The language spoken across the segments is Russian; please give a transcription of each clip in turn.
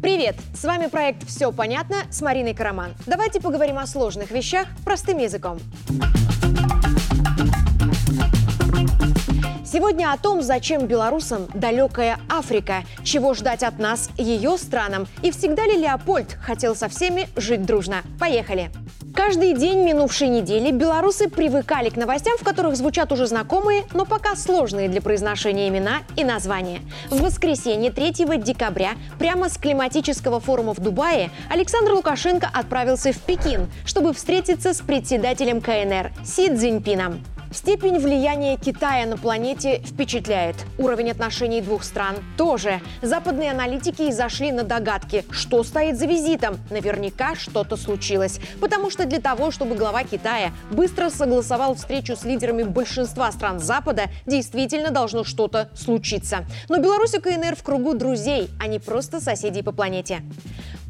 Привет! С вами проект «Все понятно» с Мариной Караман. Давайте поговорим о сложных вещах простым языком. Сегодня о том, зачем белорусам далекая Африка, чего ждать от нас, ее странам, и всегда ли Леопольд хотел со всеми жить дружно. Поехали! Каждый день минувшей недели белорусы привыкали к новостям, в которых звучат уже знакомые, но пока сложные для произношения имена и названия. В воскресенье 3 декабря прямо с климатического форума в Дубае Александр Лукашенко отправился в Пекин, чтобы встретиться с председателем КНР Си Цзиньпином. Степень влияния Китая на планете впечатляет. Уровень отношений двух стран тоже. Западные аналитики зашли на догадки, что стоит за визитом. Наверняка что-то случилось. Потому что для того, чтобы глава Китая быстро согласовал встречу с лидерами большинства стран Запада, действительно должно что-то случиться. Но Беларусь и КНР в кругу друзей, а не просто соседей по планете.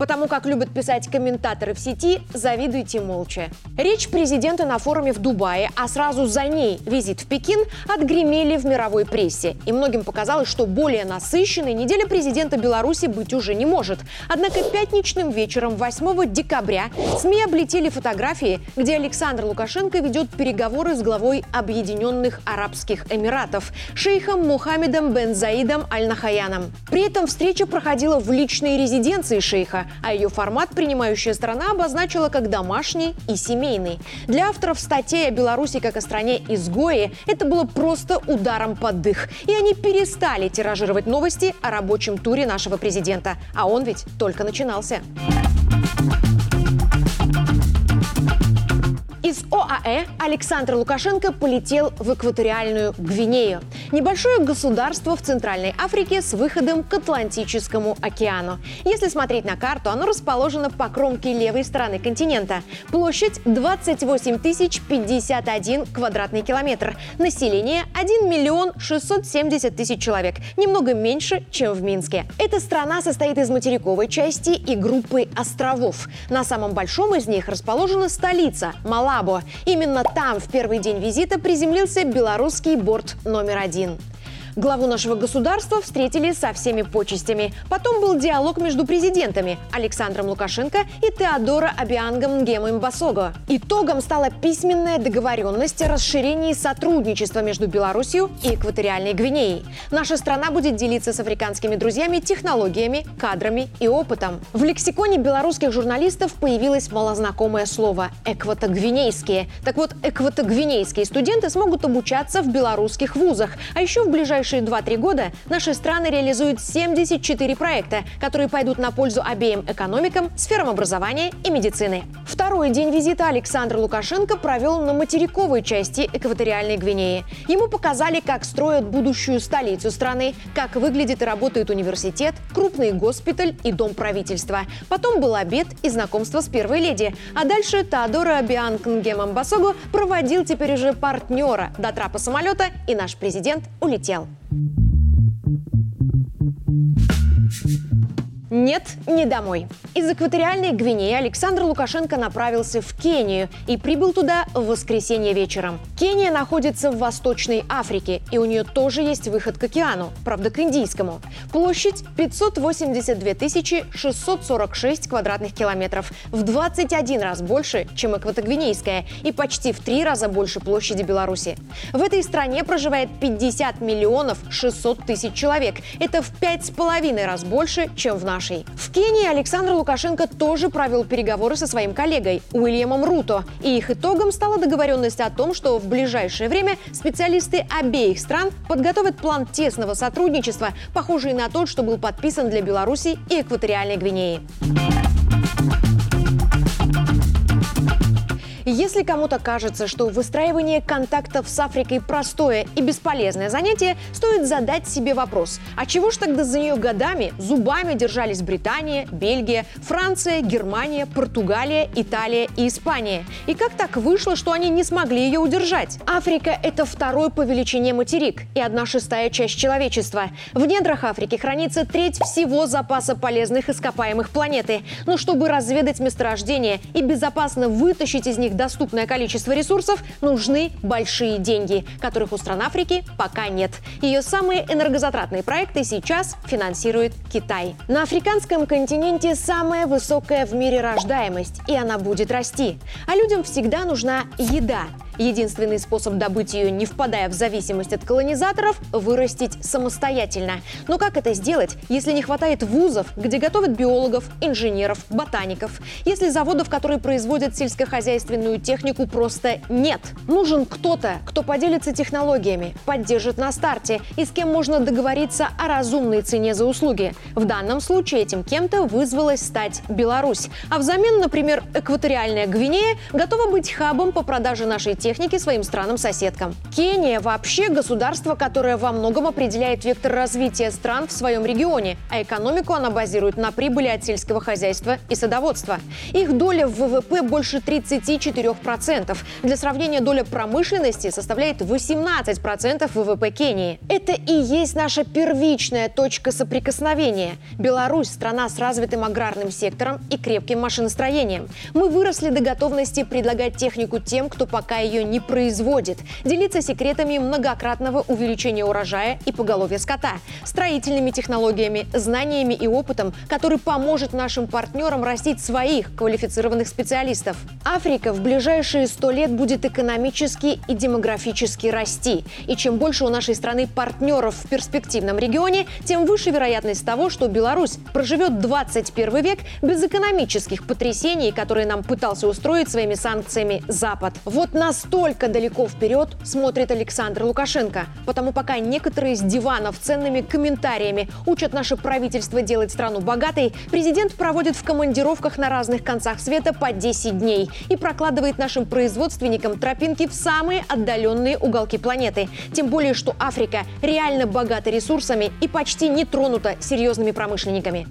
Потому как любят писать комментаторы в сети, завидуйте молча. Речь президента на форуме в Дубае, а сразу за ней визит в Пекин отгремели в мировой прессе. И многим показалось, что более насыщенной неделя президента Беларуси быть уже не может. Однако пятничным вечером 8 декабря СМИ облетели фотографии, где Александр Лукашенко ведет переговоры с главой Объединенных Арабских Эмиратов, шейхом Мухаммедом бен Заидом Аль-Нахаяном. При этом встреча проходила в личной резиденции шейха, а ее формат принимающая страна обозначила как домашний и семейный. Для авторов статей о Беларуси как о стране изгои это было просто ударом под дых. И они перестали тиражировать новости о рабочем туре нашего президента. А он ведь только начинался. Из ОАЭ Александр Лукашенко полетел в экваториальную Гвинею. Небольшое государство в Центральной Африке с выходом к Атлантическому океану. Если смотреть на карту, оно расположено по кромке левой стороны континента. Площадь 28 тысяч 51 квадратный километр. Население 1 миллион 670 тысяч человек. Немного меньше, чем в Минске. Эта страна состоит из материковой части и группы островов. На самом большом из них расположена столица – Малабо. Именно там в первый день визита приземлился белорусский борт номер один. Главу нашего государства встретили со всеми почестями. Потом был диалог между президентами Александром Лукашенко и Теодора Абиангом Нгемом Басого. Итогом стала письменная договоренность о расширении сотрудничества между Беларусью и Экваториальной Гвинеей. Наша страна будет делиться с африканскими друзьями технологиями, кадрами и опытом. В лексиконе белорусских журналистов появилось малознакомое слово «экватогвинейские». Так вот, экватогвинейские студенты смогут обучаться в белорусских вузах, а еще в ближайшее ближайшие 2-3 года наши страны реализуют 74 проекта, которые пойдут на пользу обеим экономикам, сферам образования и медицины. Второй день визита Александр Лукашенко провел на материковой части экваториальной Гвинеи. Ему показали, как строят будущую столицу страны, как выглядит и работает университет, крупный госпиталь и дом правительства. Потом был обед и знакомство с первой леди. А дальше Теодора Бианг Нгем проводил теперь уже партнера до трапа самолета, и наш президент улетел. Нет, не домой. Из экваториальной Гвинеи Александр Лукашенко направился в Кению и прибыл туда в воскресенье вечером. Кения находится в Восточной Африке, и у нее тоже есть выход к океану, правда, к Индийскому. Площадь 582 646 квадратных километров, в 21 раз больше, чем экватогвинейская, и почти в три раза больше площади Беларуси. В этой стране проживает 50 миллионов 600 тысяч человек. Это в пять с половиной раз больше, чем в нашей нашей. В Кении Александр Лукашенко тоже провел переговоры со своим коллегой Уильямом Руто. И их итогом стала договоренность о том, что в ближайшее время специалисты обеих стран подготовят план тесного сотрудничества, похожий на тот, что был подписан для Беларуси и Экваториальной Гвинеи. Если кому-то кажется, что выстраивание контактов с Африкой простое и бесполезное занятие, стоит задать себе вопрос, а чего ж тогда за нее годами зубами держались Британия, Бельгия, Франция, Германия, Португалия, Италия и Испания? И как так вышло, что они не смогли ее удержать? Африка – это второй по величине материк и одна шестая часть человечества. В недрах Африки хранится треть всего запаса полезных ископаемых планеты. Но чтобы разведать месторождение и безопасно вытащить из них доступное количество ресурсов, нужны большие деньги, которых у стран Африки пока нет. Ее самые энергозатратные проекты сейчас финансирует Китай. На африканском континенте самая высокая в мире рождаемость, и она будет расти. А людям всегда нужна еда. Единственный способ добыть ее, не впадая в зависимость от колонизаторов, вырастить самостоятельно. Но как это сделать, если не хватает вузов, где готовят биологов, инженеров, ботаников? Если заводов, которые производят сельскохозяйственную технику, просто нет? Нужен кто-то, кто поделится технологиями, поддержит на старте и с кем можно договориться о разумной цене за услуги. В данном случае этим кем-то вызвалась стать Беларусь. А взамен, например, экваториальная Гвинея готова быть хабом по продаже нашей техники своим странам-соседкам. Кения вообще государство, которое во многом определяет вектор развития стран в своем регионе, а экономику она базирует на прибыли от сельского хозяйства и садоводства. Их доля в ВВП больше 34%. Для сравнения, доля промышленности составляет 18% ВВП Кении. Это и есть наша первичная точка соприкосновения. Беларусь – страна с развитым аграрным сектором и крепким машиностроением. Мы выросли до готовности предлагать технику тем, кто пока ее ее не производит, делиться секретами многократного увеличения урожая и поголовья скота, строительными технологиями, знаниями и опытом, который поможет нашим партнерам растить своих квалифицированных специалистов. Африка в ближайшие сто лет будет экономически и демографически расти. И чем больше у нашей страны партнеров в перспективном регионе, тем выше вероятность того, что Беларусь проживет 21 век без экономических потрясений, которые нам пытался устроить своими санкциями Запад. Вот нас настолько далеко вперед смотрит Александр Лукашенко. Потому пока некоторые с диванов ценными комментариями учат наше правительство делать страну богатой, президент проводит в командировках на разных концах света по 10 дней и прокладывает нашим производственникам тропинки в самые отдаленные уголки планеты. Тем более, что Африка реально богата ресурсами и почти не тронута серьезными промышленниками.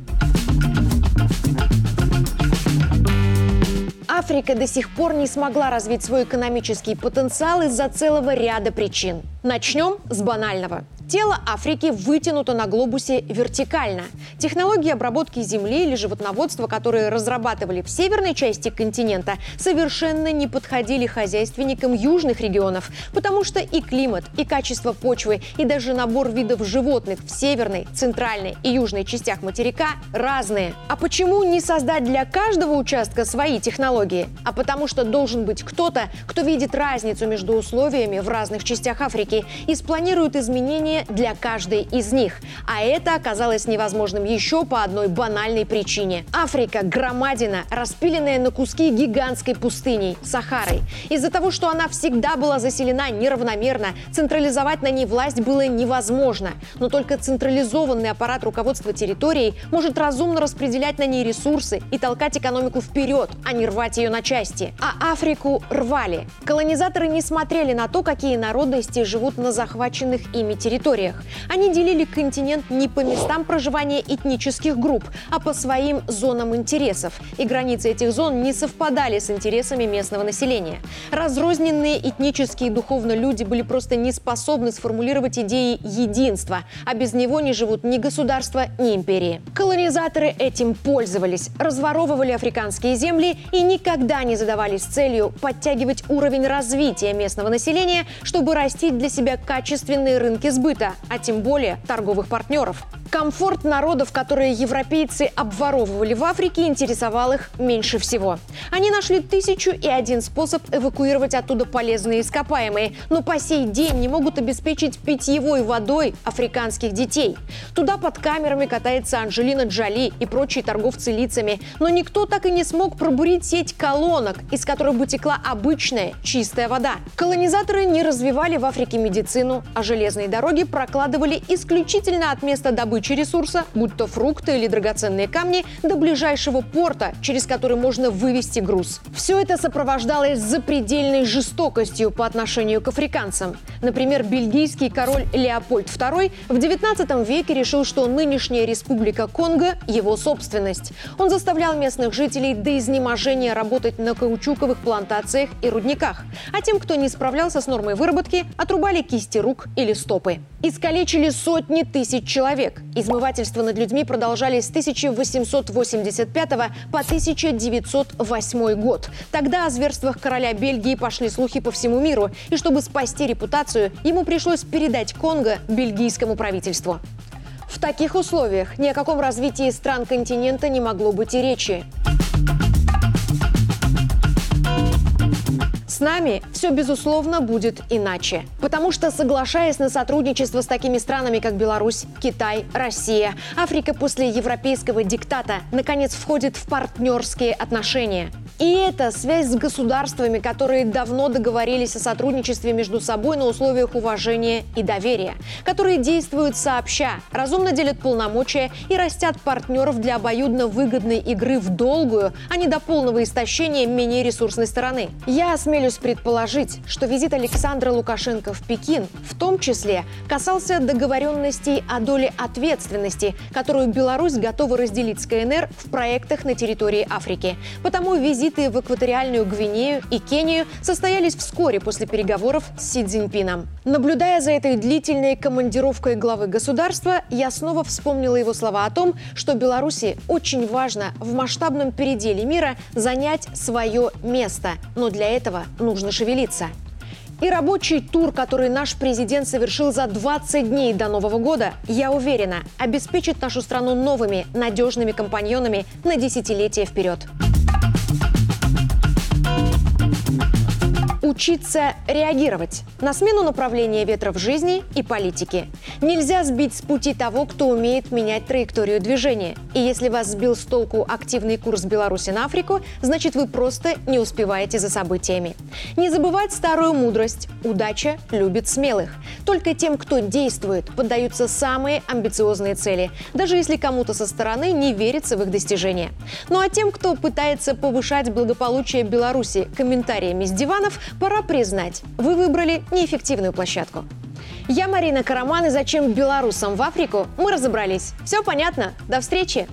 Африка до сих пор не смогла развить свой экономический потенциал из-за целого ряда причин. Начнем с банального. Тело Африки вытянуто на глобусе вертикально. Технологии обработки земли или животноводства, которые разрабатывали в северной части континента, совершенно не подходили хозяйственникам южных регионов, потому что и климат, и качество почвы, и даже набор видов животных в северной, центральной и южной частях материка разные. А почему не создать для каждого участка свои технологии? А потому что должен быть кто-то, кто видит разницу между условиями в разных частях Африки и спланирует изменения для каждой из них. А это оказалось невозможным еще по одной банальной причине. Африка – громадина, распиленная на куски гигантской пустыней – Сахарой. Из-за того, что она всегда была заселена неравномерно, централизовать на ней власть было невозможно. Но только централизованный аппарат руководства территорией может разумно распределять на ней ресурсы и толкать экономику вперед, а не рвать ее на части. А Африку рвали. Колонизаторы не смотрели на то, какие народности живут на захваченных ими территориях территориях. Они делили континент не по местам проживания этнических групп, а по своим зонам интересов. И границы этих зон не совпадали с интересами местного населения. Разрозненные этнические и духовно люди были просто не способны сформулировать идеи единства, а без него не живут ни государства, ни империи. Колонизаторы этим пользовались, разворовывали африканские земли и никогда не задавались целью подтягивать уровень развития местного населения, чтобы растить для себя качественные рынки сбыта быта, а тем более торговых партнеров. Комфорт народов, которые европейцы обворовывали в Африке, интересовал их меньше всего. Они нашли тысячу и один способ эвакуировать оттуда полезные ископаемые, но по сей день не могут обеспечить питьевой водой африканских детей. Туда под камерами катается Анжелина Джоли и прочие торговцы лицами, но никто так и не смог пробурить сеть колонок, из которых бы текла обычная чистая вода. Колонизаторы не развивали в Африке медицину, а железные дороги прокладывали исключительно от места добычи ресурса, будь то фрукты или драгоценные камни, до ближайшего порта, через который можно вывести груз. Все это сопровождалось запредельной жестокостью по отношению к африканцам. Например, бельгийский король Леопольд II в 19 веке решил, что нынешняя республика Конго – его собственность. Он заставлял местных жителей до изнеможения работать на каучуковых плантациях и рудниках. А тем, кто не справлялся с нормой выработки, отрубали кисти рук или стопы. Искалечили сотни тысяч человек Измывательства над людьми продолжались с 1885 по 1908 год. Тогда о зверствах короля Бельгии пошли слухи по всему миру, и чтобы спасти репутацию, ему пришлось передать Конго бельгийскому правительству. В таких условиях ни о каком развитии стран континента не могло быть и речи. С нами все, безусловно, будет иначе. Потому что, соглашаясь на сотрудничество с такими странами, как Беларусь, Китай, Россия, Африка после европейского диктата наконец входит в партнерские отношения. И это связь с государствами, которые давно договорились о сотрудничестве между собой на условиях уважения и доверия, которые действуют сообща, разумно делят полномочия и растят партнеров для обоюдно выгодной игры в долгую, а не до полного истощения менее ресурсной стороны. Я осмелюсь предположить, что визит Александра Лукашенко в Пекин в том числе касался договоренностей о доле ответственности, которую Беларусь готова разделить с КНР в проектах на территории Африки. Потому визит визиты в экваториальную Гвинею и Кению состоялись вскоре после переговоров с Си Цзиньпином. Наблюдая за этой длительной командировкой главы государства, я снова вспомнила его слова о том, что Беларуси очень важно в масштабном переделе мира занять свое место, но для этого нужно шевелиться. И рабочий тур, который наш президент совершил за 20 дней до Нового года, я уверена, обеспечит нашу страну новыми, надежными компаньонами на десятилетия вперед. Учиться реагировать на смену направления ветра в жизни и политики. Нельзя сбить с пути того, кто умеет менять траекторию движения. И если вас сбил с толку активный курс Беларуси на Африку, значит вы просто не успеваете за событиями. Не забывать старую мудрость. Удача любит смелых. Только тем, кто действует, поддаются самые амбициозные цели, даже если кому-то со стороны не верится в их достижения. Ну а тем, кто пытается повышать благополучие Беларуси комментариями с диванов, Пора признать, вы выбрали неэффективную площадку. Я Марина Караман, и зачем белорусам в Африку мы разобрались. Все понятно. До встречи!